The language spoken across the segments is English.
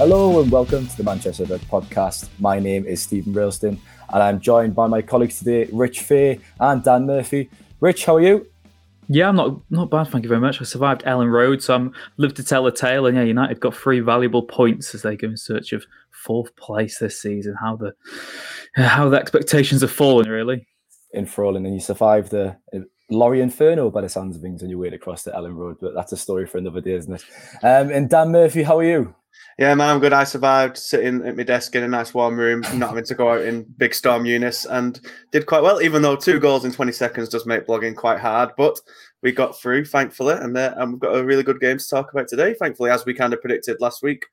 Hello and welcome to the Manchester United podcast. My name is Steven Railston and I'm joined by my colleagues today, Rich Fay and Dan Murphy. Rich, how are you? Yeah, I'm not not bad, thank you very much. I survived Elland Road, so I'm lived to tell the tale. And yeah, United got three valuable points as they go in search of fourth place this season. How the how the expectations have fallen, really. Enthralling, and you survived the Lorry Inferno by the sounds of things on your way across to Elland Road, but that's a story for another day, isn't it? Um, and Dan Murphy, how are you? Yeah, man, I'm good. I survived sitting at my desk in a nice warm room, not having to go out in big storm Eunice, and did quite well. Even though two goals in 20 seconds does make blogging quite hard, but we got through, thankfully, and, uh, and we've got a really good game to talk about today. Thankfully, as we kind of predicted last week,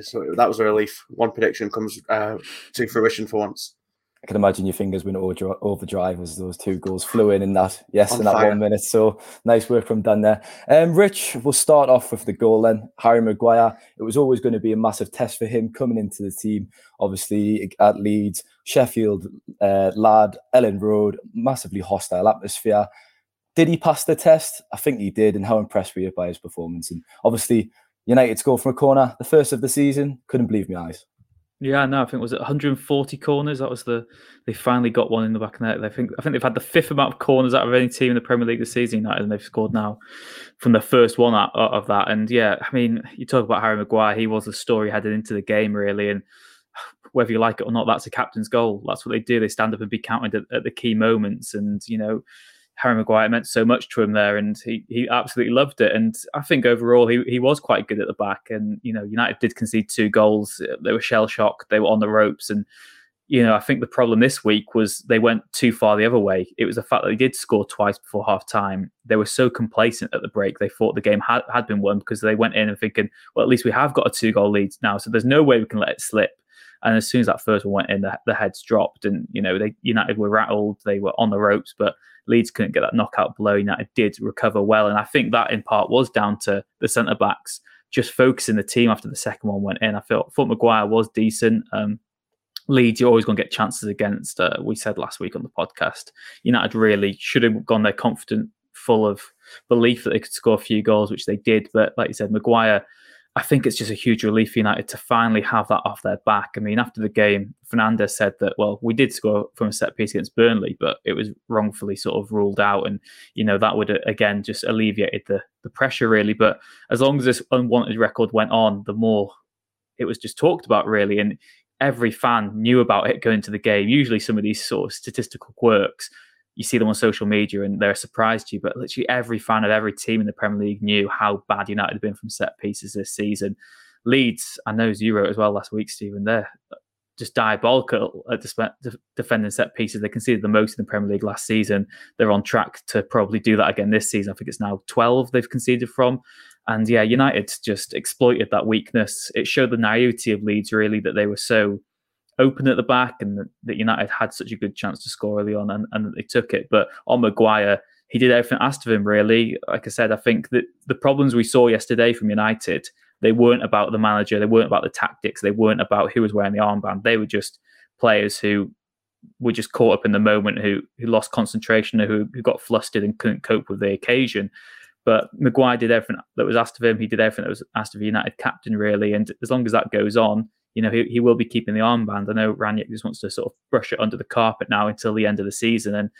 so that was a relief. One prediction comes uh, to fruition for once. I can imagine your fingers went overdrive as those two goals flew in in that yes On in that fire. one minute. So nice work from Dan there. Um, Rich, we'll start off with the goal then. Harry Maguire. It was always going to be a massive test for him coming into the team. Obviously at Leeds, Sheffield uh, lad, Elland Road, massively hostile atmosphere. Did he pass the test? I think he did. And how impressed were you by his performance? And obviously United scored from a corner, the first of the season. Couldn't believe my eyes. Yeah, no, I think it was it 140 corners. That was the they finally got one in the back of the net. I think I think they've had the fifth amount of corners out of any team in the Premier League this season, United, and they've scored now from the first one out of that. And yeah, I mean, you talk about Harry Maguire. He was the story headed into the game, really, and whether you like it or not, that's a captain's goal. That's what they do. They stand up and be counted at, at the key moments, and you know Harry Maguire meant so much to him there, and he, he absolutely loved it. And I think overall he, he was quite good at the back. And you know, United did concede two goals. They were shell shocked. They were on the ropes. And you know, I think the problem this week was they went too far the other way. It was the fact that they did score twice before half time. They were so complacent at the break. They thought the game had, had been won because they went in and thinking, well, at least we have got a two goal lead now. So there's no way we can let it slip. And as soon as that first one went in, the, the heads dropped, and you know they United were rattled. They were on the ropes, but Leeds couldn't get that knockout blow. United did recover well, and I think that in part was down to the centre backs just focusing the team after the second one went in. I felt thought Maguire was decent. Um, Leeds, you're always going to get chances against. Uh, we said last week on the podcast, United really should have gone there confident, full of belief that they could score a few goals, which they did. But like you said, Maguire I think it's just a huge relief for United to finally have that off their back. I mean, after the game, Fernandes said that, well, we did score from a set piece against Burnley, but it was wrongfully sort of ruled out. And, you know, that would, uh, again, just alleviated the, the pressure, really. But as long as this unwanted record went on, the more it was just talked about, really. And every fan knew about it going to the game. Usually, some of these sort of statistical quirks you see them on social media and they're a surprise to you. But literally every fan of every team in the Premier League knew how bad United had been from set pieces this season. Leeds, I know as you wrote as well last week, Steven. They're just diabolical at defending set pieces. They conceded the most in the Premier League last season. They're on track to probably do that again this season. I think it's now 12 they've conceded from. And yeah, United just exploited that weakness. It showed the naivety of Leeds, really, that they were so open at the back and that United had such a good chance to score early on and, and they took it. But on Maguire, he did everything asked of him, really. Like I said, I think that the problems we saw yesterday from United, they weren't about the manager, they weren't about the tactics, they weren't about who was wearing the armband. They were just players who were just caught up in the moment, who who lost concentration, who, who got flustered and couldn't cope with the occasion. But Maguire did everything that was asked of him. He did everything that was asked of United captain, really. And as long as that goes on, you know, he, he will be keeping the armband. I know Rangnick just wants to sort of brush it under the carpet now until the end of the season. And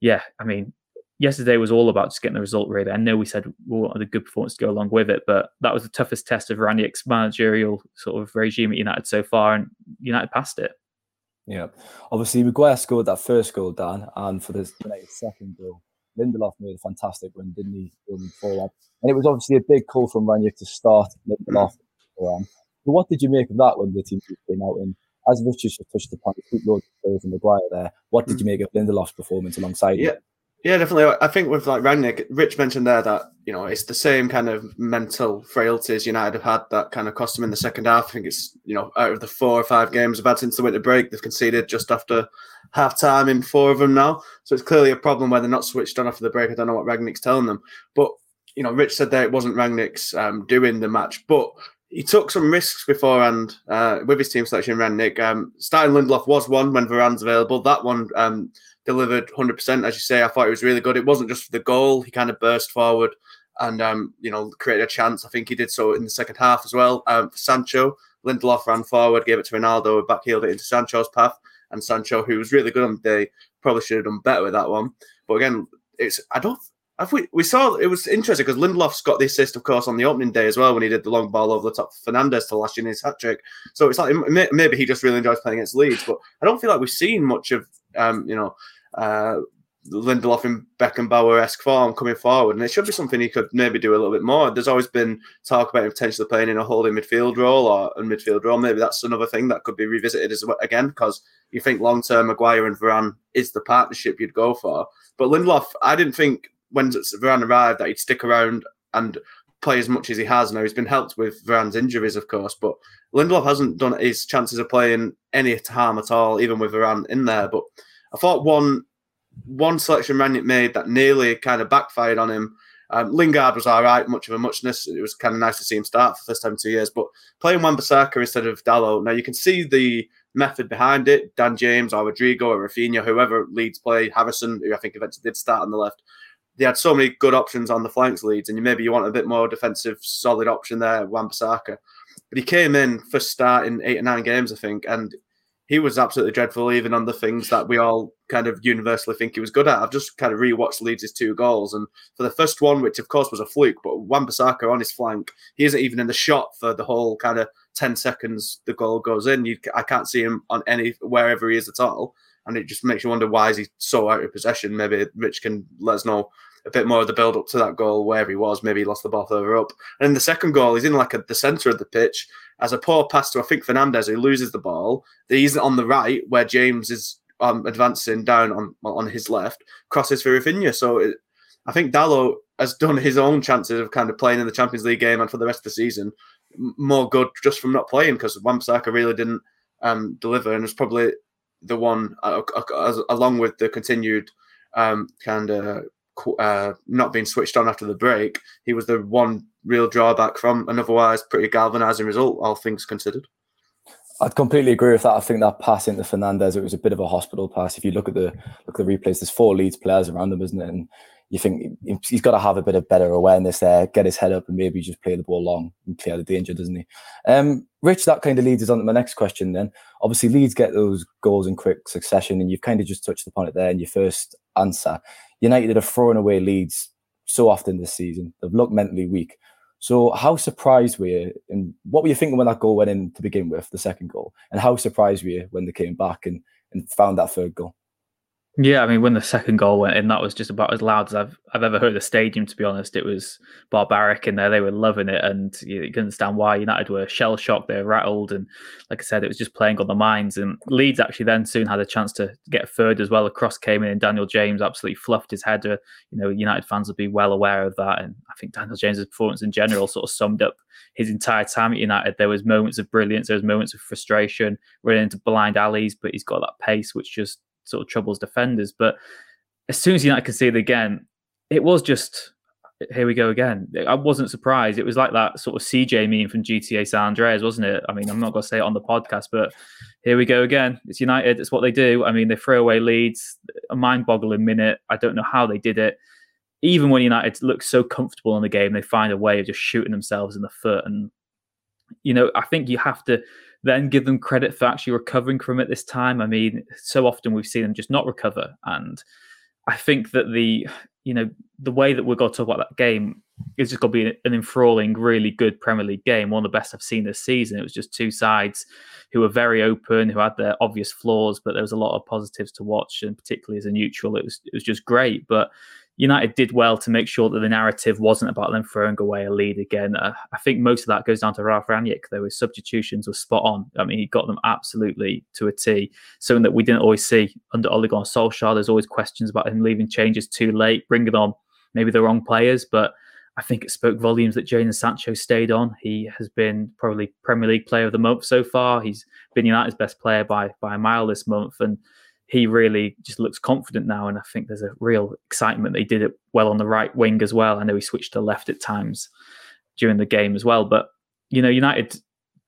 yeah, I mean, yesterday was all about just getting the result, really. I know we said we wanted a good performance to go along with it, but that was the toughest test of Rangnick's managerial sort of regime at United so far, and United passed it. Yeah. Obviously, Maguire scored that first goal, Dan, and for United second goal, Lindelof made a fantastic run, didn't he? And it was obviously a big call from Rangnick to start Lindelof. Mm. But what did you make of that when the team came out? And as Richard just touched upon, the loads of players and Maguire there. What did you hmm. make of Lindelof's performance alongside yeah. Yeah, definitely. I think with like Rangnick, Rich mentioned there that you know it's the same kind of mental frailties United have had that kind of cost them in the second half. I think it's you know out of the four or five games they've had since the winter break, they've conceded just after half time in four of them now. So it's clearly a problem where they're not switched on after the break. I don't know what Rangnick's telling them, but you know, Rich said that it wasn't Rangnick's um, doing the match, but he took some risks beforehand uh, with his team selection. Rangnick um, starting Lindelof was one when Varane's available. That one. Um, delivered 100%. As you say, I thought it was really good. It wasn't just for the goal, he kind of burst forward and, um, you know, created a chance. I think he did so in the second half as well. Um, for Sancho, Lindelof ran forward, gave it to Ronaldo, backheeled it into Sancho's path. And Sancho, who was really good on the day, probably should have done better with that one. But again, it's, I don't, have we, we saw it was interesting because Lindelof's got the assist, of course, on the opening day as well when he did the long ball over the top of Fernandes to lash in his hat trick. So it's like maybe he just really enjoys playing against Leeds, but I don't feel like we've seen much of um, you know, uh, Lindelof in Beckenbauer esque form coming forward, and it should be something he could maybe do a little bit more. There's always been talk about him potentially playing in a holding midfield role or a midfield role. Maybe that's another thing that could be revisited as well, again because you think long term Maguire and Varane is the partnership you'd go for. But Lindelof, I didn't think when Varane arrived that he'd stick around and play as much as he has. Now he's been helped with Varane's injuries, of course, but Lindelof hasn't done his chances of playing any harm at all, even with Varane in there. But I thought one one selection Rangnick made that nearly kind of backfired on him. Um, Lingard was all right, much of a muchness. It was kind of nice to see him start for the first time in two years. But playing Wan-Bissaka instead of Dalot, now you can see the method behind it. Dan James or Rodrigo or Raphinha, whoever leads play, Harrison, who I think eventually did start on the left. They had so many good options on the flanks Leeds, and maybe you want a bit more defensive, solid option there, Wan-Bissaka. But he came in first start in eight or nine games, I think, and he was absolutely dreadful, even on the things that we all kind of universally think he was good at. I've just kind of rewatched Leeds' two goals, and for the first one, which of course was a fluke, but Wan-Bissaka on his flank, he isn't even in the shot for the whole kind of ten seconds the goal goes in. You, I can't see him on any wherever he is at all, and it just makes you wonder why is he so out of possession. Maybe Rich can let us know a bit more of the build up to that goal, wherever he was. Maybe he lost the ball further up. And in the second goal, he's in like a, the centre of the pitch as a poor pass to I think Fernandes who loses the ball. He's on the right where James is um, advancing down on on his left, crosses for Raphinha. So it, I think Dalot has done his own chances of kind of playing in the Champions League game and for the rest of the season more good just from not playing because Wan-Bissaka really didn't um, deliver and was probably the one uh, uh, along with the continued um, kind of uh, not being switched on after the break, he was the one real drawback from an otherwise pretty galvanising result, all things considered. I'd completely agree with that. I think that pass into Fernandes, it was a bit of a hospital pass. If you look at the look at the replays, there's four Leeds players around him, isn't it? And you think he's got to have a bit of better awareness there, get his head up, and maybe just play the ball long and clear the danger, doesn't he? Um, Rich, that kind of leads us on to my next question. Then, obviously, Leeds get those goals in quick succession, and you've kind of just touched upon it there in your first answer. United have thrown away leads so often this season. They've looked mentally weak. So, how surprised were you? And what were you thinking when that goal went in to begin with, the second goal? And how surprised were you when they came back and, and found that third goal? Yeah, I mean, when the second goal went in, that was just about as loud as I've I've ever heard the stadium. To be honest, it was barbaric in there. They were loving it, and you, can understand why United were shell shocked. They were rattled, and like I said, it was just playing on the minds. And Leeds actually then soon had a chance to get third as well. A cross came in, and Daniel James absolutely fluffed his header. You know, United fans would be well aware of that, and I think Daniel James's performance in general sort of summed up his entire time at United. There was moments of brilliance, there was moments of frustration, running into blind alleys, but he's got that pace which just sort of troubles defenders. But as soon as United conceded again, it was just here we go again. I wasn't surprised. It was like that sort of CJ meme from GTA San Andreas, wasn't it? I mean, I'm not going to say it on the podcast, but here we go again. It's United. It's what they do. I mean, they throw away leads, a mind-boggling minute. I don't know how they did it. Even when United look so comfortable in the game, they find a way of just shooting themselves in the foot. And you know, I think you have to then give them credit for actually recovering from it this time. I mean, so often we've seen them just not recover. And I think that the, you know, the way that we're going to talk about that game is just going to be an enthralling, really good Premier League game, one of the best I've seen this season. It was just two sides who were very open, who had their obvious flaws, but there was a lot of positives to watch, and particularly as a neutral, it was it was just great. But United did well to make sure that the narrative wasn't about them throwing away a lead again. Uh, I think most of that goes down to Ralf Rangnick, though. His substitutions were spot on. I mean, he got them absolutely to a T. Something that we didn't always see under Ole Gunnar Solskjaer. There's always questions about him leaving changes too late, bringing on maybe the wrong players, but I think it spoke volumes that Jadon Sancho stayed on. He has been probably Premier League Player of the Month so far. He's been United's best player by by a mile this month, and he really just looks confident now. And I think there's a real excitement that he did it well on the right wing as well. I know he switched to left at times during the game as well, but you know United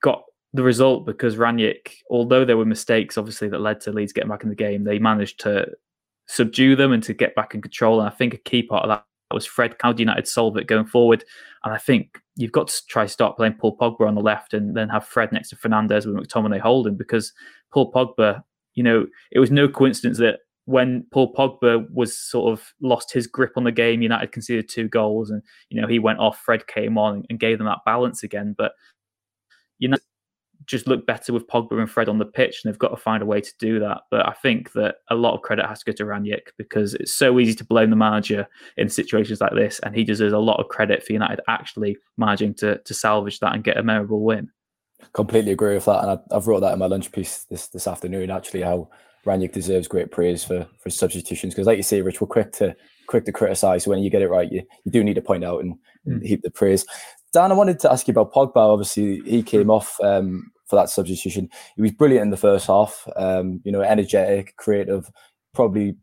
got the result because Rangnick, although there were mistakes obviously that led to Leeds getting back in the game, they managed to subdue them and to get back in control. And I think a key part of that was Fred. How do United solve it going forward? And I think you've got to try start playing Paul Pogba on the left and then have Fred next to Fernandes with McTominay holding because Paul Pogba, you know, it was no coincidence that when Paul Pogba was sort of lost his grip on the game, United conceded two goals and, you know, he went off, Fred came on and gave them that balance again. But, you know, just look better with Pogba and Fred on the pitch, and they've got to find a way to do that. But I think that a lot of credit has to go to Rangnick because it's so easy to blame the manager in situations like this, and he deserves a lot of credit for United actually managing to to salvage that and get a memorable win. Completely agree with that, and I, have wrote that in my lunch piece this this afternoon. Actually, how Rangnick deserves great praise for for substitutions because, like you say, Rich, we're quick to quick to criticize. When you get it right, you, you do need to point out and mm. heap the praise. Dan, I wanted to ask you about Pogba. Obviously, he came off um, for that substitution. He was brilliant in the first half. Um, you know, energetic, creative, probably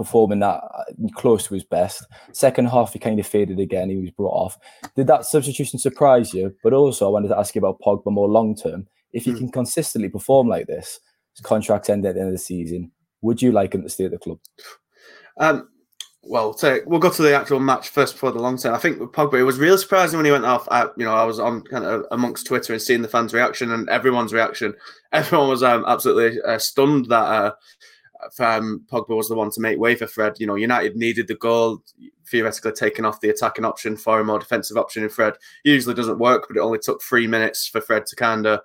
performing that uh, close to his best. Second half, he kind of faded again. He was brought off. Did that substitution surprise you? But also, I wanted to ask you about Pogba more long term. If he mm. can consistently perform like this, his contract's end at the end of the season. Would you like him to stay at the club? Um, well, so we'll go to the actual match first before the long term. I think with Pogba, it was really surprising when he went off. I, you know, I was on kind of amongst Twitter and seeing the fans' reaction and everyone's reaction. Everyone was um, absolutely uh, stunned that uh, um, Pogba was the one to make way for Fred. You know, United needed the goal, theoretically taking off the attacking option for a more defensive option in Fred. Usually doesn't work, but it only took three minutes for Fred to kind of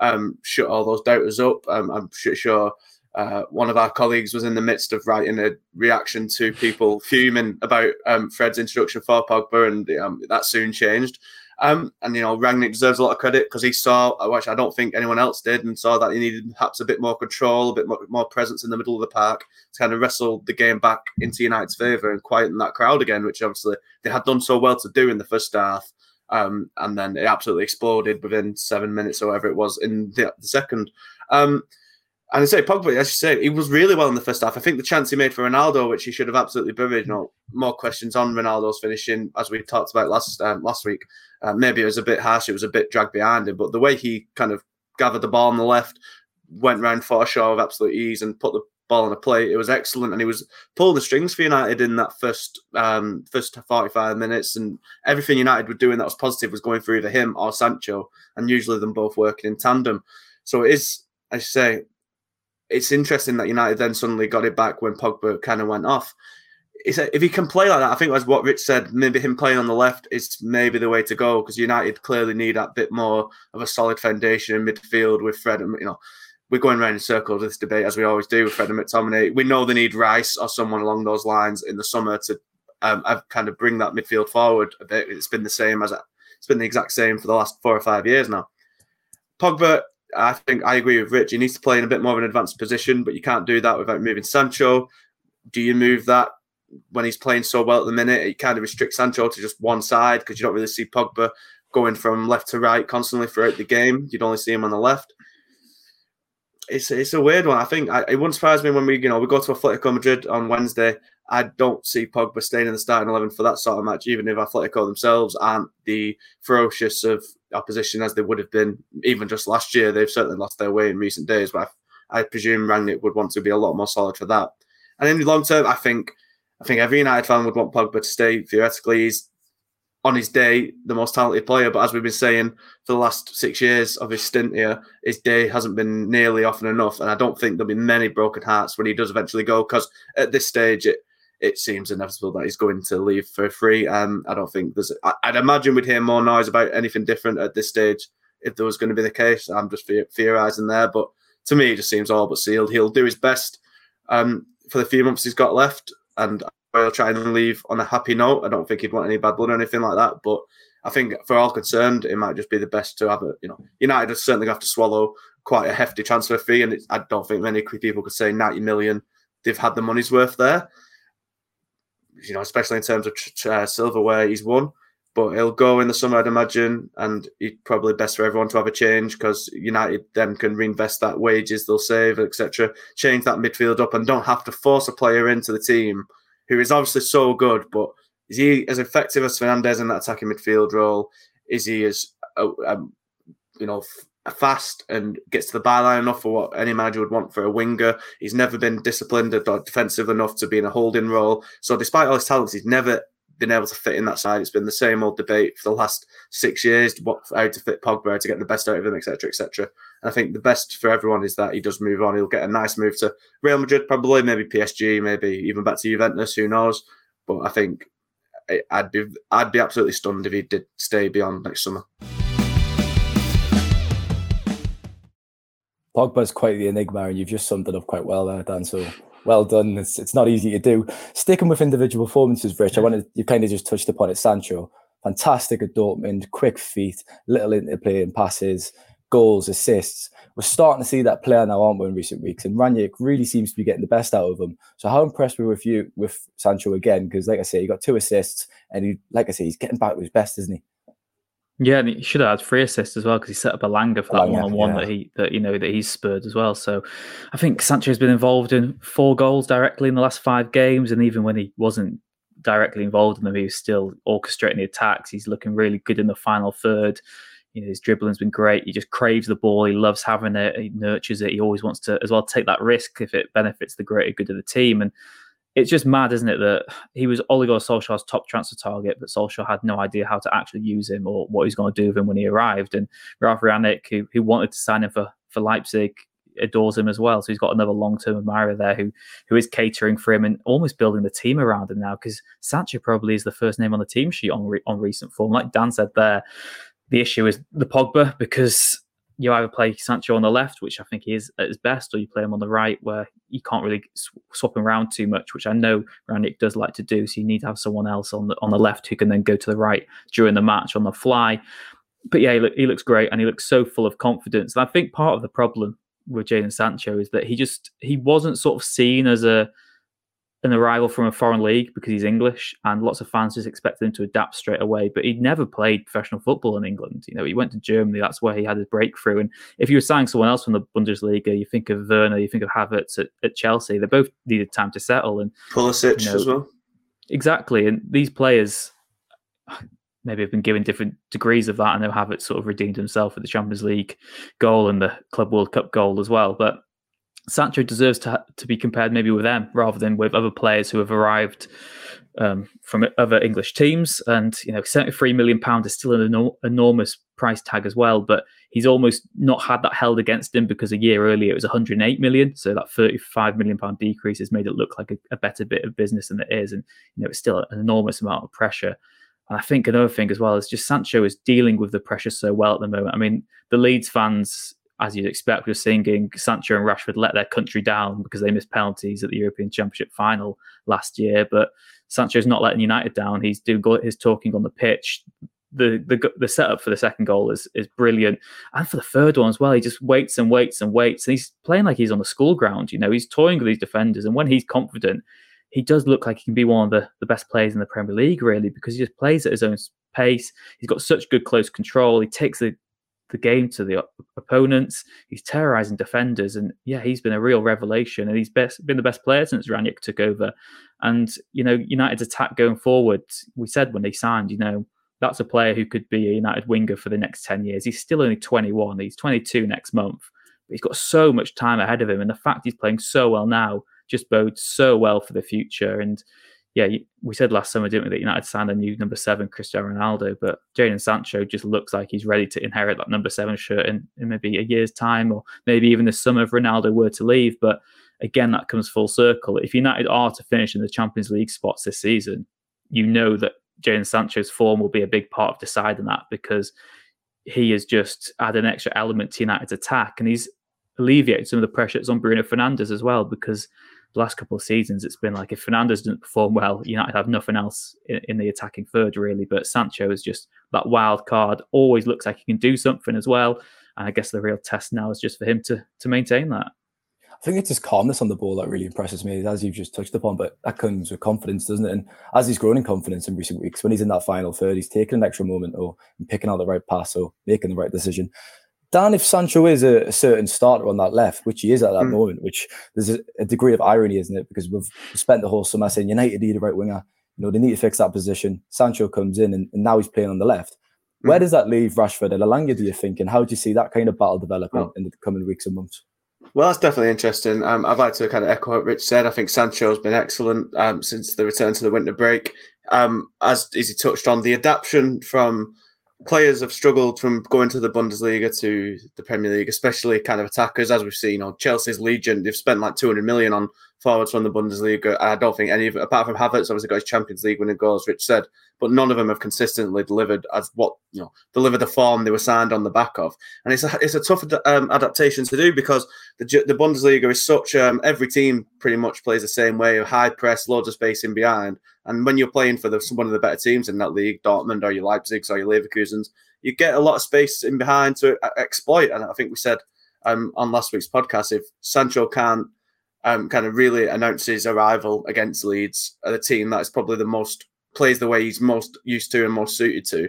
um, shut all those doubters up. Um, I'm sure uh, one of our colleagues was in the midst of writing a reaction to people fuming about um, Fred's introduction for Pogba, and um, that soon changed. Um, and you know, Rangnick deserves a lot of credit because he saw, uh, which I don't think anyone else did, and saw that he needed perhaps a bit more control, a bit more, more presence in the middle of the park to kind of wrestle the game back into United's favour and quieten that crowd again, which obviously they had done so well to do in the first half. Um, and then it absolutely exploded within seven minutes or whatever it was in the, the second. Um, and I say Pogba, as you say, he was really well in the first half. I think the chance he made for Ronaldo, which he should have absolutely buried. You know, more questions on Ronaldo's finishing, as we talked about last um, last week. Uh, maybe it was a bit harsh. It was a bit dragged behind him, but the way he kind of gathered the ball on the left, went round Forshaw with absolute ease, and put the ball on a plate, it was excellent. And he was pulling the strings for United in that first um, first forty five minutes, and everything United were doing that was positive was going through either him or Sancho, and usually them both working in tandem. So it is, I say, it's interesting that United then suddenly got it back when Pogba kind of went off. If he can play like that, I think as what Rich said, maybe him playing on the left is maybe the way to go because United clearly need that bit more of a solid foundation in midfield with Fred. And you know, we're going around in circles with this debate as we always do with Fred and McTominay. We know they need Rice or someone along those lines in the summer to um, kind of bring that midfield forward a bit. It's been the same as it's been the exact same for the last four or five years now. Pogba I think I agree with Rich. He needs to play in a bit more of an advanced position, but you can't do that without moving Sancho. Do you move that when he's playing so well at the minute? It kind of restricts Sancho to just one side because you don't really see Pogba going from left to right constantly throughout the game. You'd only see him on the left. It's it's a weird one. I think I, it wouldn't surprise me when we you know we go to Atletico Madrid on Wednesday. I don't see Pogba staying in the starting eleven for that sort of match, even if Atletico themselves aren't the ferocious of opposition as they would have been even just last year. They've certainly lost their way in recent days, but I, I presume Rangnick would want to be a lot more solid for that. And in the long term, I think I think every United fan would want Pogba to stay. Theoretically, he's on his day the most talented player, but as we've been saying for the last six years of his stint here, his day hasn't been nearly often enough. And I don't think there'll be many broken hearts when he does eventually go, because at this stage, it it seems inevitable that he's going to leave for free. Um, I don't think there's. I, would imagine we'd hear more noise about anything different at this stage if there was going to be the case. I'm just theorizing there, but to me, it just seems all but sealed. He'll do his best um, for the few months he's got left, and he'll try and leave on a happy note. I don't think he'd want any bad blood or anything like that. But I think for all concerned, it might just be the best to have it. You know, United are certainly have to swallow quite a hefty transfer fee, and I don't think many people could say 90 million. They've had the money's worth there. You know, especially in terms of uh, silverware he's won but he'll go in the summer, I'd imagine, and it's probably best for everyone to have a change because United then can reinvest that wages they'll save, etc. Change that midfield up and don't have to force a player into the team who is obviously so good, but is he as effective as Fernandes in that attacking midfield role? Is he as uh, um, you know fast and gets to the byline enough for what any manager would want for a winger? He's never been disciplined or defensive enough to be in a holding role. So despite all his talents, he's never been able to fit in that side. It's been the same old debate for the last six years: what how to fit Pogba to get the best out of him, etc., etc. I think the best for everyone is that he does move on. He'll get a nice move to Real Madrid, probably, maybe PSG, maybe even back to Juventus. Who knows? But I think I'd be I'd be absolutely stunned if he did stay beyond next summer. Pogba's quite the enigma, and you've just summed it up quite well there, Dan. So well done. It's, it's not easy to do. Sticking with individual performances, Rich, I wanted you kind of just touched upon it. Sancho, fantastic at Dortmund, quick feet, little interplay in passes, goals, assists. We're starting to see that player now, aren't we, in recent weeks? And Rangnick really seems to be getting the best out of him. So how impressed were with you with Sancho again? Because like I say, he got two assists, and he, like I say, he's getting back to his best, isn't he? Yeah, and he should have had three assists as well because he set up Elanga for that one on one that he that you know that he's spurred as well. So I think Sancho's been involved in four goals directly in the last five games, and even when he wasn't directly involved in them, he was still orchestrating the attacks. He's looking really good in the final third. You know, his dribbling's been great. He just craves the ball. He loves having it. He nurtures it. He always wants to as well take that risk if it benefits the greater good of the team. And it's just mad, isn't it, that he was Gunnar Solskjaer's top transfer target, but Solskjaer had no idea how to actually use him or what he's going to do with him when he arrived. And Ralf Rangnick, who, who wanted to sign him for, for Leipzig, adores him as well. So he's got another long term admirer there who who is catering for him and almost building the team around him now because Sancho probably is the first name on the team sheet on re, on recent form. Like Dan said there, the issue is the Pogba because you either play Sancho on the left, which I think he is at his best, or you play him on the right, where you can't really swap him around too much, which I know Rangnick does like to do. So you need to have someone else on the on the left who can then go to the right during the match on the fly. But yeah, he, he looks great, and he looks so full of confidence. And I think part of the problem with Jadon Sancho is that he just he wasn't sort of seen as a an arrival from a foreign league because he's English, and lots of fans just expected him to adapt straight away. But he'd never played professional football in England. You know, he went to Germany. That's where he had his breakthrough. And if you were signing someone else from the Bundesliga, you think of Werner, you think of Havertz at, at Chelsea. They both needed time to settle. And Pulisic you know, as well. Exactly. And these players maybe have been given different degrees of that. I know Havertz sort of redeemed himself with the Champions League goal and the Club World Cup goal as well. But Sancho deserves to to be compared maybe with them rather than with other players who have arrived um, from other English teams. And you know, seventy three million pound is still an enor- enormous price tag as well. But he's almost not had that held against him because a year earlier it was one hundred eight million. So that thirty five million pound decrease has made it look like a, a better bit of business than it is. And you know, it's still an enormous amount of pressure. And I think another thing as well is just Sancho is dealing with the pressure so well at the moment. I mean, the Leeds fans as you'd expect, we're seeing Sancho and Rashford let their country down because they missed penalties at the European Championship final last year. But Sancho's not letting United down. He's doing his talking on the pitch. The, the the setup for the second goal is is brilliant, and for the third one as well. He just waits and waits and waits, and he's playing like he's on the school ground. You know, he's toying with these defenders, and when he's confident, he does look like he can be one of the, the best players in the Premier League, really, because he just plays at his own pace. He's got such good close control. He takes the the game to the opponents. He's terrorizing defenders, and yeah, he's been a real revelation. And he's best, been the best player since Rangnick took over. And you know, United's attack going forward. We said when they signed, you know, that's a player who could be a United winger for the next ten years. He's still only twenty one. He's twenty two next month, but he's got so much time ahead of him. And the fact he's playing so well now just bodes so well for the future. And yeah, we said last summer, didn't we, that United signed a new number seven, Cristiano Ronaldo, but Jadon Sancho just looks like he's ready to inherit that number seven shirt in, in maybe a year's time, or maybe even the summer if Ronaldo were to leave. But again, that comes full circle. If United are to finish in the Champions League spots this season, you know that Jadon Sancho's form will be a big part of deciding that because he has just added an extra element to United's attack and he's alleviated some of the pressure that's on Bruno Fernandes as well because the last couple of seasons, it's been like if Fernandes doesn't perform well, United have nothing else in, in, the attacking third, really. But Sancho is just that wild card, always looks like he can do something as well. And I guess the real test now is just for him to to maintain that. I think it's his calmness on the ball that really impresses me, as you've just touched upon. But that comes with confidence, doesn't it? And as he's grown in confidence in recent weeks, when he's in that final third, he's taking an extra moment or picking out the right pass or making the right decision. Dan, if Sancho is a, a certain starter on that left, which he is at that mm. moment, which there's a, a, degree of irony, isn't it? Because we've spent the whole summer saying United need a right winger. You know, they need to fix that position. Sancho comes in and, and now he's playing on the left. Mm. Where does that leave Rashford and Elanga, do you think? And how do you see that kind of battle developing oh. in the coming weeks and months? Well, that's definitely interesting. Um, I'd like to kind of echo what Rich said. I think Sancho has been excellent um, since the return to the winter break. Um, as, as he touched on, the adaptation from players have struggled from going to the Bundesliga to the Premier League, especially kind of attackers, as we've seen. on Chelsea's Legion, they've spent like 200 million on forwards from the Bundesliga. I don't think any of apart from Havertz, obviously got his Champions League winning goals, Rich said, but none of them have consistently delivered as what you know delivered the form they were signed on the back of. And it's a it's a tough um, adaptation to do because the the Bundesliga is such um, every team pretty much plays the same way, high press, loads of space in behind. And when you're playing for the, one of the better teams in that league, Dortmund or your Leipzigs or your Leverkusens, you get a lot of space in behind to uh, exploit. And I think we said um, on last week's podcast, if Sancho can't um, kind of really announce his arrival against Leeds, the team that is probably the most plays the way he's most used to and most suited to,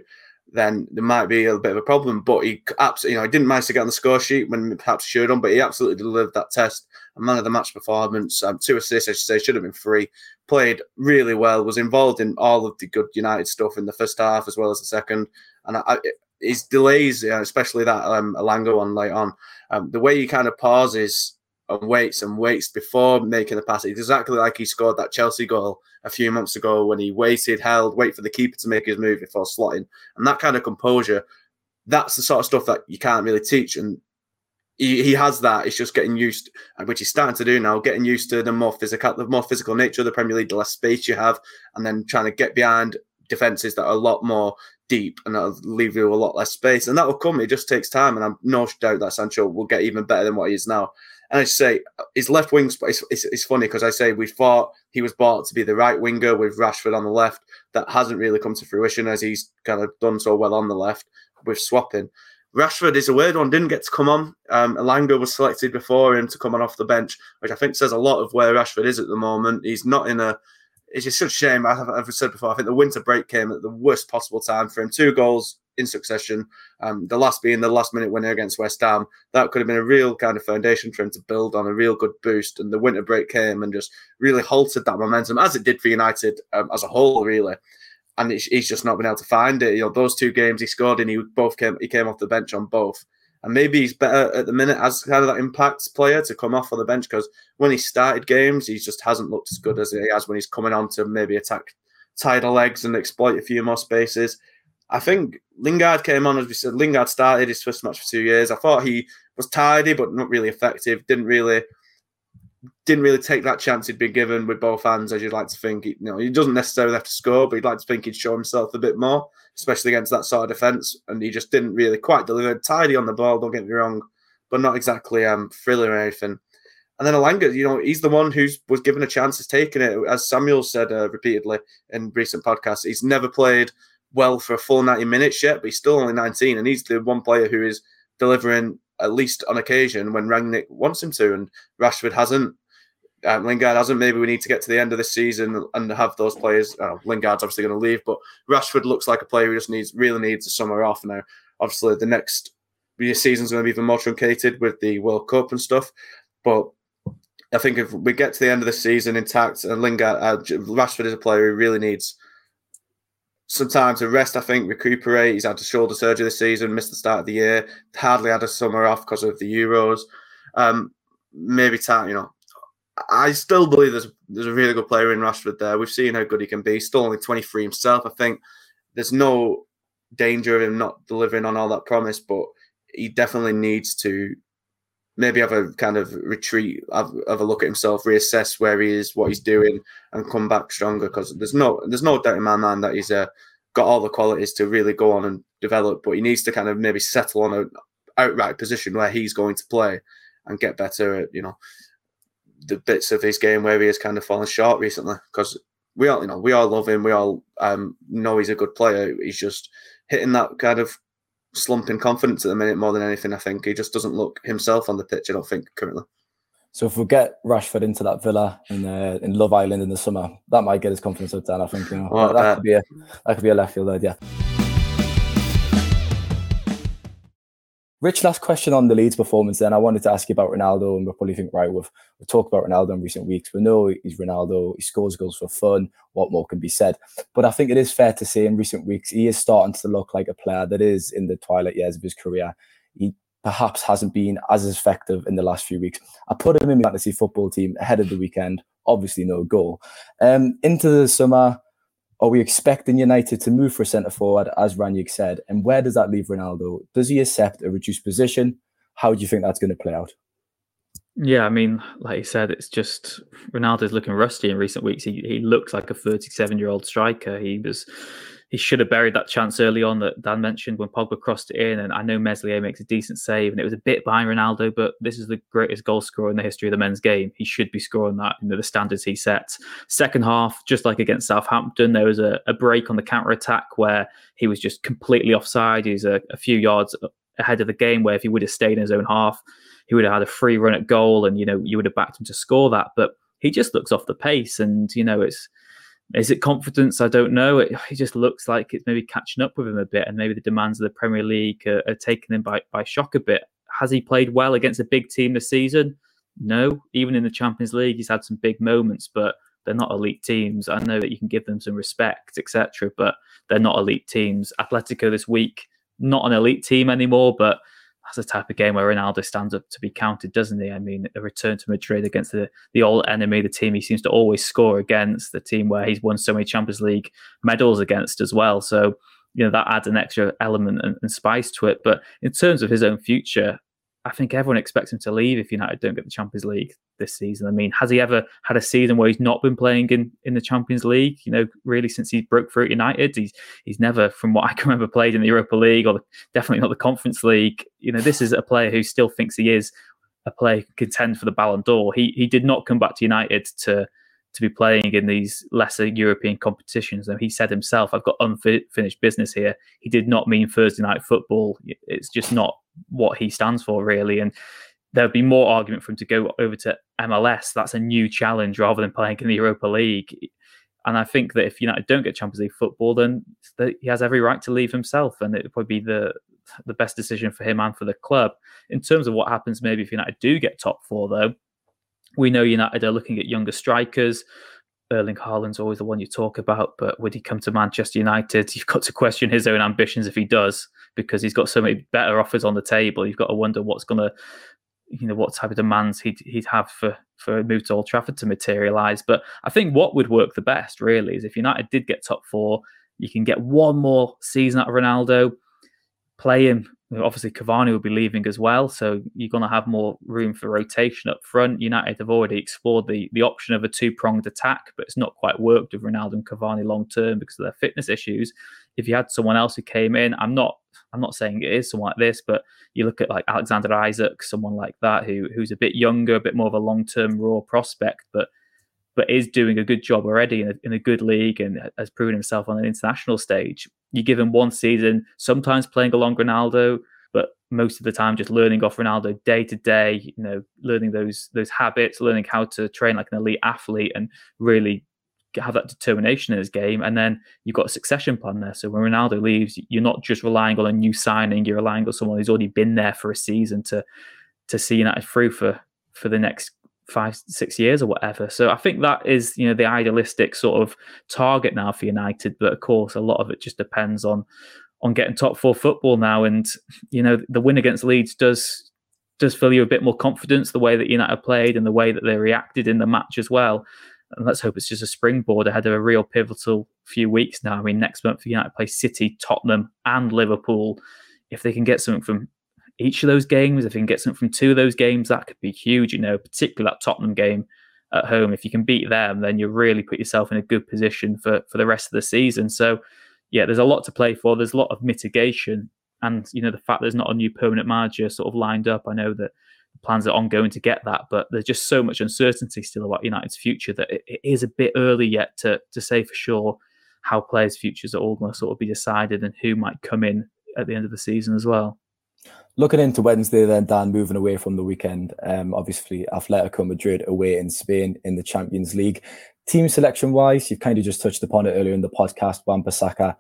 then there might be a bit of a problem. But he absolutely, you know, he didn't manage to get on the score sheet when perhaps he should have, but he absolutely delivered that test. A man of the match performance, um, two assists, I should say, should have been three. Played really well, was involved in all of the good United stuff in the first half as well as the second. And I, his delays, especially that um, Elanga one late on, um, the way he kind of pauses and waits and waits before making the pass. It's exactly like he scored that Chelsea goal a few months ago when he waited, held, wait for the keeper to make his move before slotting. And that kind of composure, that's the sort of stuff that you can't really teach. And he, he has that. It's just getting used, which he's starting to do now, getting used to the more physical, the more physical nature of the Premier League, the less space you have, and then trying to get behind defenses that are a lot more deep and that'll leave you a lot less space. And that will come. It just takes time. And I'm no doubt that Sancho will get even better than what he is now. And I say his left wing. It's, it's, it's funny because I say we thought he was bought to be the right winger with Rashford on the left. That hasn't really come to fruition as he's kind of done so well on the left with swapping. Rashford is a weird one. Didn't get to come on. Um, was selected before him to come on off the bench, which I think says a lot of where Rashford is at the moment. He's not in a. It's just such a shame. I've ever said before. I think the winter break came at the worst possible time for him. Two goals in succession. Um, the last being the last minute winner against West Ham. That could have been a real kind of foundation for him to build on a real good boost. And the winter break came and just really halted that momentum, as it did for United um, as a whole, really. And he's just not been able to find it. You know, those two games he scored in, he both came he came off the bench on both. And maybe he's better at the minute as kind of that impact player to come off on the bench because when he started games, he just hasn't looked as good as he has when he's coming on to maybe attack tighter legs and exploit a few more spaces. I think Lingard came on, as we said, Lingard started his first match for two years. I thought he was tidy, but not really effective. Didn't really didn't really take that chance he'd been given with both hands, as you'd like to think. You know, he doesn't necessarily have to score, but he'd like to think he'd show himself a bit more, especially against that sort of defence. And he just didn't really quite deliver. Tidy on the ball, don't get me wrong, but not exactly um thrilling or anything. And then Elanga, you know, he's the one who was given a chance, has taken it. As Samuel said uh, repeatedly in recent podcasts, he's never played well for a full 90 minutes yet, but he's still only 19, and he's the one player who is delivering at least on occasion when Rangnick wants him to, and Rashford hasn't. Um, Lingard hasn't. Maybe we need to get to the end of the season and have those players. Uh, Lingard's obviously going to leave, but Rashford looks like a player who just needs really needs a summer off now. Obviously, the next season's going to be even more truncated with the World Cup and stuff. But I think if we get to the end of the season intact, and Lingard, uh, Rashford is a player who really needs some time to rest, I think, recuperate. He's had a shoulder surgery this season, missed the start of the year, hardly had a summer off because of the Euros. Um, maybe time, you know. I still believe there's there's a really good player in Rashford there. We've seen how good he can be. Still only 23 himself. I think there's no danger of him not delivering on all that promise, but he definitely needs to maybe have a kind of retreat, have, have, a look at himself, reassess where he is, what he's doing, and come back stronger. Because there's no there's no doubt in my mind that he's uh, got all the qualities to really go on and develop, but he needs to kind of maybe settle on an outright position where he's going to play and get better at you know the bits of his game where he has kind of fallen short recently because we all you know we all love him. We all um, know he's a good player. He's just hitting that kind of slump in confidence at the minute more than anything. I think he just doesn't look himself on the pitch. I don't think currently. So if we get Rashford into that villa in uh, in Love Island in the summer, that might get his confidence up. Then I think you know, that, that could be a that could be a left field idea. Rich, last question on the Leeds performance. Then I wanted to ask you about Ronaldo, and we'll probably think, right, we've we've talked about Ronaldo in recent weeks. We know he's Ronaldo. He scores goals for fun. What more can be said? But I think it is fair to say, in recent weeks, he is starting to look like a player that is in the twilight years of his career. He perhaps hasn't been as effective in the last few weeks. I put him in my fantasy football team ahead of the weekend. Obviously, no goal. Um, into the summer, are we expecting United to move for a centre forward, as Rangnick said? And where does that leave Ronaldo? Does he accept a reduced position? How do you think that's going to play out? Yeah, I mean, like you said, it's just Ronaldo's looking rusty in recent weeks. He he looks like a 37 year old striker. He was he should have buried that chance early on that Dan mentioned when Pogba crossed it in. And I know Meslier makes a decent save, and it was a bit behind Ronaldo, but this is the greatest goal scorer in the history of the men's game. He should be scoring that, you know, the standards he sets. Second half, just like against Southampton, there was a, a break on the counter attack where he was just completely offside. He's a, a few yards ahead of the game, where if he would have stayed in his own half, he would have had a free run at goal, and you know, you would have backed him to score that. But he just looks off the pace, and you know, it's is it confidence? I don't know. It, it, just looks like it's maybe catching up with him a bit, and maybe the demands of the Premier League are, are taking him by, by shock a bit. Has he played well against a big team this season? No. Even in the Champions League, he's had some big moments, but they're not elite teams. I know that you can give them some respect, etc., but they're not elite teams. Atletico this week, not an elite team anymore, but that's a type of game where Ronaldo stands up to be counted, doesn't he? I mean, a return to Madrid against the, the old enemy, the team he seems to always score against, the team where he's won so many Champions League medals against as well. So, you know, that adds an extra element and, and spice to it. But in terms of his own future, I think everyone expects him to leave if United don't get the Champions League this season. I mean, has he ever had a season where he's not been playing in, in the Champions League? You know, really since he broke through at United, he's he's never, from what I can remember, played in the Europa League or the, definitely not the Conference League. You know, this is a player who still thinks he is a player can contend for the Ballon d'Or. He he did not come back to United to to be playing in these lesser European competitions. And he said himself, I've got unfinished business here. He did not mean Thursday night football. It's just not what he stands for, really. And there'd be more argument for him to go over to MLS. That's a new challenge rather than playing in the Europa League. And I think that if United don't get Champions League football, then he has every right to leave himself, and it would probably be the the best decision for him and for the club. In terms of what happens, maybe if United do get top four, though, we know United are looking at younger strikers. Erling Haaland's always the one you talk about, but would he come to Manchester United? You've got to question his own ambitions if he does, because he's got so many better offers on the table. You've got to wonder what's going to you know what type of demands he'd he'd have for for a move to Old Trafford to materialise. But I think what would work the best really is if United did get top four, you can get one more season out of Ronaldo, play him. Obviously, Cavani will be leaving as well, so you're going to have more room for rotation up front. United have already explored the the option of a two pronged attack, but it's not quite worked with Ronaldo and Cavani long term because of their fitness issues. If you had someone else who came in, I'm not I'm not saying it is someone like this, but you look at like Alexander Isak, someone like that who who's a bit younger, a bit more of a long term raw prospect, but but is doing a good job already in a, in a good league and has proven himself on an international stage. You give him one season, sometimes playing along Ronaldo, but most of the time just learning off Ronaldo day to day. You know, learning those those habits, learning how to train like an elite athlete, and really have that determination in his game, and then you've got a succession plan there. So when Ronaldo leaves, you're not just relying on a new signing; you're relying on someone who's already been there for a season to to see United through for for the next five six years or whatever. So I think that is you know the idealistic sort of target now for United. But of course, a lot of it just depends on on getting top four football now, and you know the win against Leeds does does fill you a bit more confidence the way that United played and the way that they reacted in the match as well and let's hope it's just a springboard ahead of a real pivotal few weeks now. I mean, next month for United play City, Tottenham, and Liverpool. If they can get something from each of those games, if you can get something from two of those games, that could be huge. You know, particularly that Tottenham game at home. If you can beat them, then you really put yourself in a good position for for the rest of the season. So, yeah, there's a lot to play for. There's a lot of mitigation, and you know the fact there's not a new permanent manager sort of lined up. I know that plans are ongoing to get that. But there's just so much uncertainty still about United's future that it, it is a bit early yet to to say for sure how players' futures are all going to sort of be decided and who might come in at the end of the season as well. Looking into Wednesday, then Dan, moving away from the weekend, um, obviously Atletico Madrid away in Spain in the Champions League. Team selection wise, you've kind of just touched upon it earlier in the podcast. Wan-Bissaka,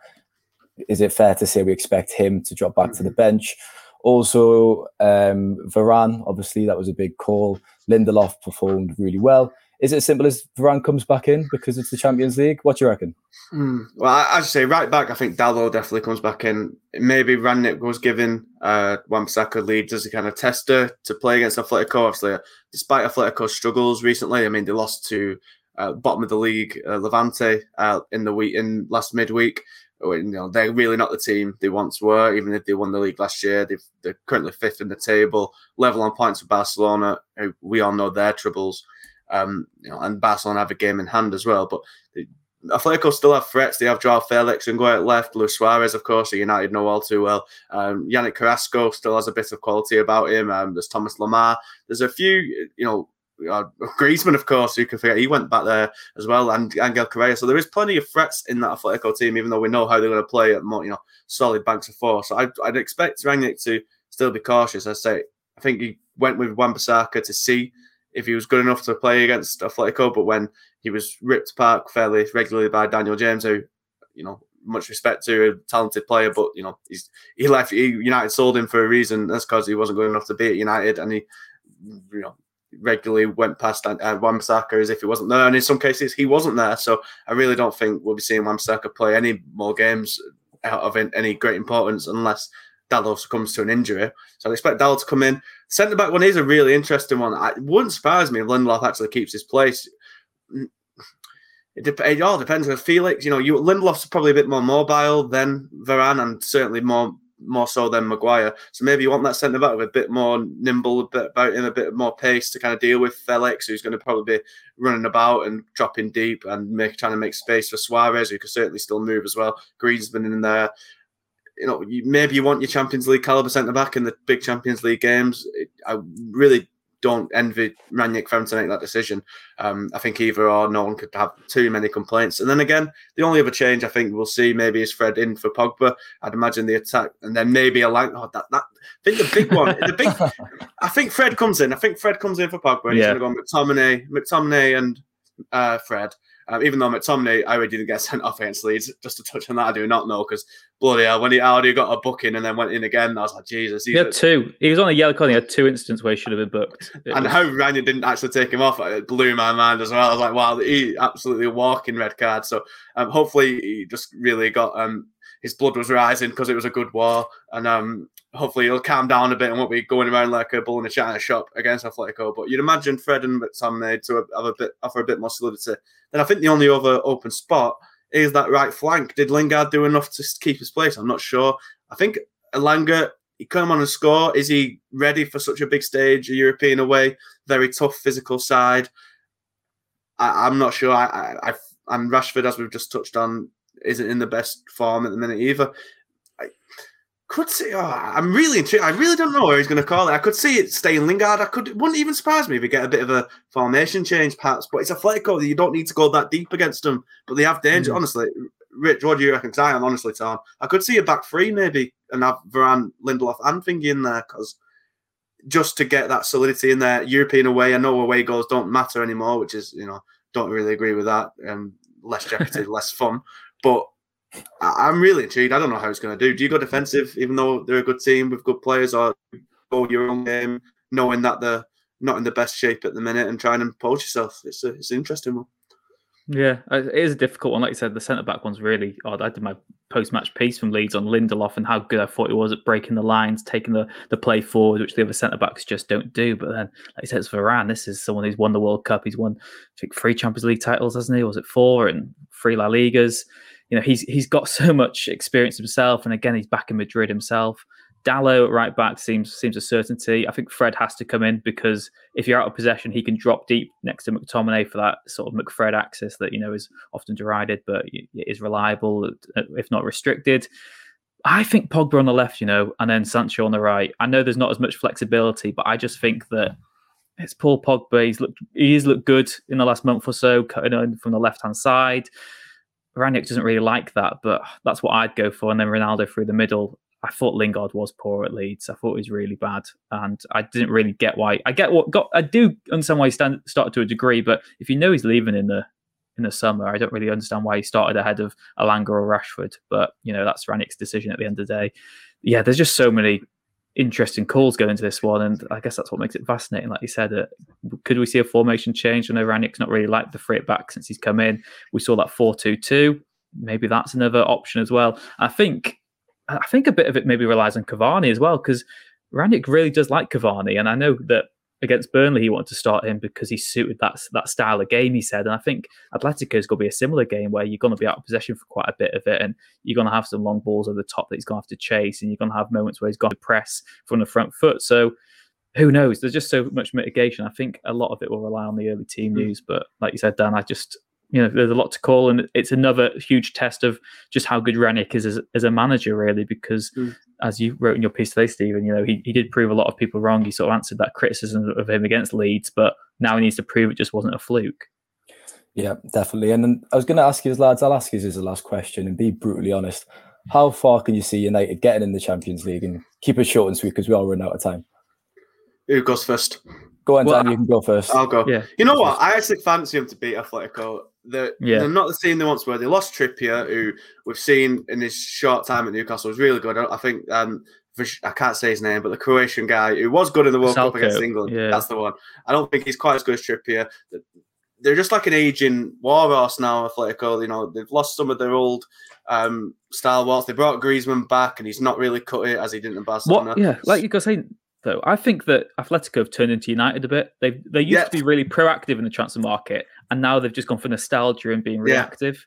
is it fair to say we expect him to drop back mm-hmm. to the mm-hmm. bench? Also, um, Varane, obviously that was a big call. Lindelof performed really well. Is it as simple as Varane comes back in because it's the Champions League? What do you reckon? Mm, well, I, I say right back. I think Dalot definitely comes back in. Maybe Rangnick was given uh, Wan-Bissaka leads as a kind of tester to play against Atletico. Obviously, despite Atletico's struggles recently, I mean they lost to uh, bottom of the league uh, Levante uh, in the week in last midweek. You know they're really not the team they once were. Even if they won the league last year, they are currently fifth in the table, level on points with Barcelona. we all know their troubles. Um, you know, and Barcelona have a game in hand as well. But the, Atletico still have threats. They have Joao Felix and go out left. Luis Suarez, of course, United know all too well. Um, Yannick Carrasco still has a bit of quality about him. Um, there's Thomas Lemar. There's a few, you know, uh, Griezmann, of course, you can forget he went back there as well, and Angel Correa. So there is plenty of threats in that Atletico team, even though we know how they're going to play at more, you know, solid banks of four. So I'd, I'd expect Rangnick to still be cautious. I say, I think he went with Wan-Bissaka to see if he was good enough to play against Atletico, but when he was ripped apart fairly regularly by Daniel James, who, you know, much respect to a talented player, but you know, he's he left. He, United sold him for a reason. That's because he wasn't good enough to be at United, and he, you know, regularly went past uh, Wan-Bissaka as if he wasn't there. And in some cases, he wasn't there. So I really don't think we'll be seeing Wan-Bissaka play any more games out of any great importance unless Dalot succumbs to an injury. So I expect Dalot to come in. Centre back one is a really interesting one. It wouldn't surprise me if Lindelof actually keeps his place. Mm. It, de- it all depends on Felix. You know, you Lindelof's probably a bit more mobile than Varane, and certainly more more so than Maguire. So maybe you want that centre back with a bit more nimble, a bit about him, a bit more pace to kind of deal with Felix, who's going to probably be running about and dropping deep and make trying to make space for Suarez, who could certainly still move as well. Griezmann in there you know, you, maybe you want your Champions League caliber centre back in the big Champions League games. I really don't envy for him to make that decision. Um, I think either or no one could have too many complaints. And then again, the only other change I think we'll see maybe is Fred in for Pogba. I'd imagine the attack, and then maybe a like oh, that that. I think the big one, the big. I think Fred comes in. I think Fred comes in for Pogba. He's yeah. going to go McTominay, McTominay, and uh, Fred. Um, even though McTominay, I already didn't get sent off against Leeds. Just to touch on that, I do not know because bloody hell, when he already got a booking and then went in again, I was like, Jesus. He had two. He was on a yellow card. He had two instances where he should have been booked. It and was... how Ranier didn't actually take him off, it blew my mind as well. I was like, wow, he absolutely walking red card. So um, hopefully he just really got um, his blood was rising because it was a good war, and um, hopefully he'll calm down a bit and won't be going around like a bull in a china shop against Atletico. But you'd imagine Fred and McTominay to have a bit offer a bit more solidity. Then I think the only other open spot is that right flank. Did Lingard do enough to keep his place? I'm not sure. I think Elanga he come on and score. Is he ready for such a big stage, a European away, very tough physical side? I, am not sure. I, I, I, and Rashford, as we've just touched on, isn't in the best form at the minute either I could see. Oh, I'm really intrigued. I really don't know where he's going to call it. I could see it staying Lingard. I could. It wouldn't even surprise me if we get a bit of a formation change, perhaps. But it's a Atletico. You don't need to go that deep against them. But they have danger. Mm. Honestly, Rich, what do you reckon? I am honestly torn. I could see a back three maybe and have Varane, Lindelof, and Thingy in there because just to get that solidity in there. European away. I know away goals don't matter anymore, which is you know don't really agree with that. Um, less jeopardy, less fun. But I'm really intrigued. I don't know how it's going to do. Do you go defensive, even though they're a good team with good players, or go your own game, knowing that they're not in the best shape at the minute and trying to impose yourself? It's a, it's an interesting one. Yeah, uh, it is a difficult one. Like you said, the centre back one's really odd. I did my post match piece from Leeds on Lindelof and how good I thought he was at breaking the lines, taking the, the play forward, which the other centre backs just don't do. But then, like you said, it's Varane. This is someone who's won the World Cup. He's won, I think, three Champions League titles, hasn't he? was it four and three La Ligas? you know, he's he's got so much experience himself, and again, he's back in Madrid himself. Dalot at right back seems seems a certainty. I think Fred has to come in because if you're out of possession, he can drop deep next to McTominay for that sort of McFred axis that you know is often derided, but is reliable uh, if not restricted. I think Pogba on the left, you know, and then Sancho on the right. I know there's not as much flexibility, but I just think that it's Paul Pogba. He's looked, he's looked good in the last month or so, cutting in from the left hand side. Rangnick doesn't really like that, but that's what I'd go for. And then Ronaldo through the middle. I thought Lingard was poor at Leeds. I thought he was really bad, and I didn't really get why. I get what got. I do understand why he stand, to a degree, but if you know he's leaving in the in the summer, I don't really understand why he started ahead of Elanga or Rashford. But you know that's Rangnick's decision at the end of the day. Yeah, there's just so many interesting calls going into this one, and I guess that's what makes it fascinating. Like you said, uh, could we see a formation change? I know Rangnick's not really liked the free back since he's come in. We saw that four-two-two. Maybe that's another option as well. I think I think a bit of it maybe relies on Cavani as well because Rangnick really does like Cavani, and I know that against Burnley he wanted to start him because he suited that that style of game. He said, and I think Atletico is going to be a similar game where you're going to be out of possession for quite a bit of it, and you're going to have some long balls over the top that he's going to have to chase, and you're going to have moments where he's going to press from the front foot. So who knows? There's just so much mitigation. I think a lot of it will rely on the early team mm. news, but like you said, Dan, I just you know, there's a lot to call, and it's another huge test of just how good Rangnick is as, as a manager, really. Because mm. as you wrote in your piece today, Steven, you know, he, he did prove a lot of people wrong. He sort of answered that criticism of him against Leeds, but now he needs to prove it just wasn't a fluke. Yeah, definitely. And then I was going to ask you, lads, I'll ask you as the last question and be brutally honest. How far can you see United getting in the Champions League and keep it short and sweet because we all run out of time? Who goes first? Go on, well, Dan. You can go first. I'll go. Yeah. You know what? I actually fancy him to beat Atletico. They're, yeah. they're not the team they once were. They lost Trippier, who we've seen in his short time at Newcastle was really good. I, think um, I can't say his name, but the Croatian guy who was good in the World. Cup against England. Yeah. That's the one. I don't think he's quite as good as Trippier. They're just like an aging war horse now, Atletico. You know, they've lost some of their old um, stalwarts. They brought Griezmann back, and he's not really cut it as he did in Barcelona. What? Yeah, like you guys saying, though. I think that Atletico have turned into United a bit. They they used yeah. to be really proactive in the transfer market, and now they've just gone for nostalgia and being reactive.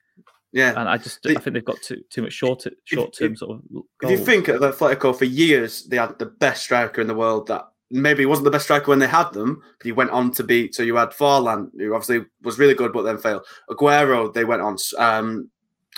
Yeah, and I just the, I think they've got too too much short short term sort of. Goals. If you think of Atletico for years, they had the best striker in the world. That maybe he wasn't the best striker when they had them, but he went on to be. So you had Forlan, who obviously was really good, but then failed. Aguero, they went on. Um,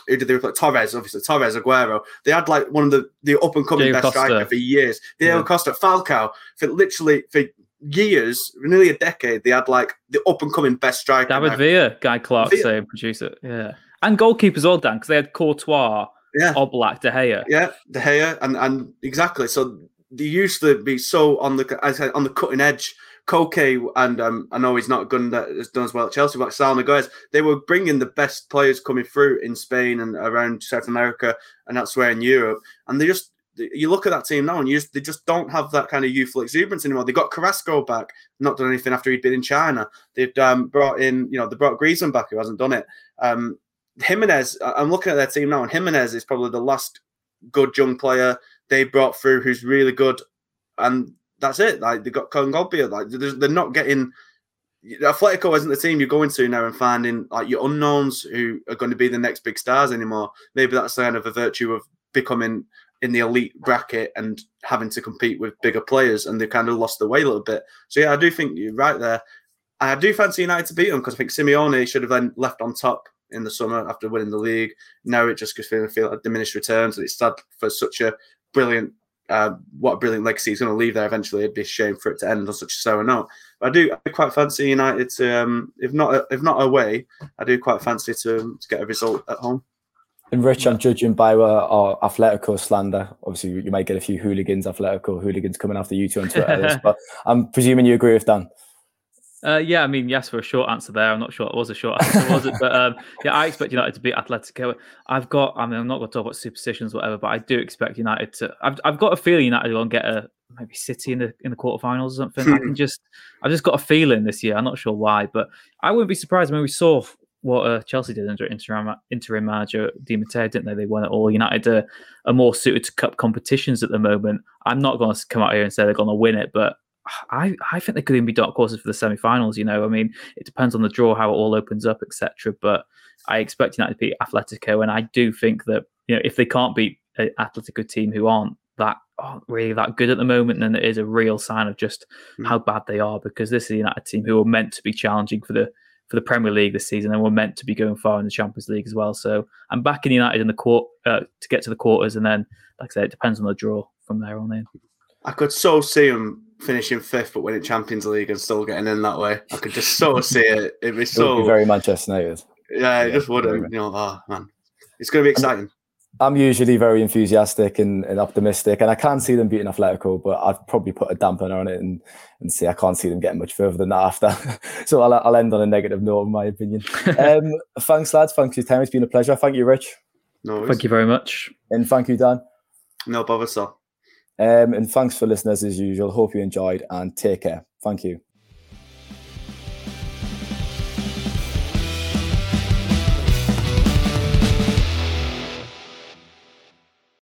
who did they replace? Torres, obviously Torres, Aguero. They had like one of the the up and coming best Costa. striker for years. Diego yeah. Costa, Falcao for literally for years, nearly a decade. They had like the up and coming best striker. David. Villa, Guy Clark, Villa. say producer, yeah, and goalkeepers all done because they had Courtois, yeah, Oblak, De Gea, yeah, De Gea, and and exactly. So they used to be so on the I said on the cutting edge Koke and um, I know he's not done as done as well at Chelsea, but Saul Niguez, they were bringing the best players coming through in Spain and around South America and elsewhere in Europe, and they just you look at that team now and you just, they just don't have that kind of youthful exuberance anymore. They got Carrasco back, not done anything after he'd been in China. They've um, brought in, you know, they brought Griezmann back who hasn't done it. Um, Gimenez, I'm looking at their team now, and Gimenez is probably the last good young player they brought through who's really good. And that's it. Like they got Kondogbia. Like they're not getting. Atletico isn't the team you're going to now and finding like your unknowns who are going to be the next big stars anymore. Maybe that's kind of a virtue of becoming in the elite bracket and having to compete with bigger players, and they've kind of lost the way a little bit. So yeah, I do think you're right there. I do fancy United to beat them because I think Simeone should have then left on top in the summer after winning the league. Now it just feeling feel like diminished returns. And it's sad for such a brilliant uh, what a brilliant legacy he's going to leave there eventually. It'd be a shame for it to end on such a sour note. But I do, I quite fancy United to, um, if not if not away, I do quite fancy to, to get a result at home. And Rich, I'm judging by uh, our Atletico slander. Obviously, you might get a few hooligans, Atletico hooligans coming after you two on Twitter, but I'm presuming you agree with Dan. Uh, yeah, I mean, yes, for a short answer there. I'm not sure it was a short answer, was it? But um, yeah, I expect United to beat Atletico. I've got, I mean, I'm not going to talk about superstitions, whatever, but I do expect United to. I've, I've got a feeling United will get a maybe City in the in the quarterfinals or something. I can just, I've just got a feeling this year. I'm not sure why, but I wouldn't be surprised when we saw what uh, Chelsea did under interim, interim manager Di Matteo, didn't they? They won it all. United are, are more suited to cup competitions at the moment. I'm not going to come out here and say they're going to win it, but I, I think they could even be dark horses for the semi-finals. You know, I mean, it depends on the draw, how it all opens up, etc. But I expect United to beat Atletico, and I do think that you know if they can't beat an Atletico team who aren't that aren't really that good at the moment, then it is a real sign of just mm. how bad they are. Because this is a United team who are meant to be challenging for the for the Premier League this season, and we're meant to be going far in the Champions League as well. So I'm back in United in the court uh, to get to the quarters, and then, like I said, it depends on the draw from there on in. I could so see them finishing fifth, but winning Champions League and still getting in that way. I could just so see it. It'd be so it would be very Manchester United. Yeah, it yeah, just wouldn't. You know, oh man, it's going to be exciting. I'm usually very enthusiastic and, and, optimistic, and I can see them beating Atletico, but I've probably put a dampener on it and, and say I can't see them getting much further than that after. so I'll, I'll end on a negative note, in my opinion. um, thanks, lads. Thanks for your time. It's been a pleasure. Thank you, Rich. No, thank you very much. And thank you, Dan. No bother, sir. Um, and thanks for listeners as usual. Hope you enjoyed and take care. Thank you.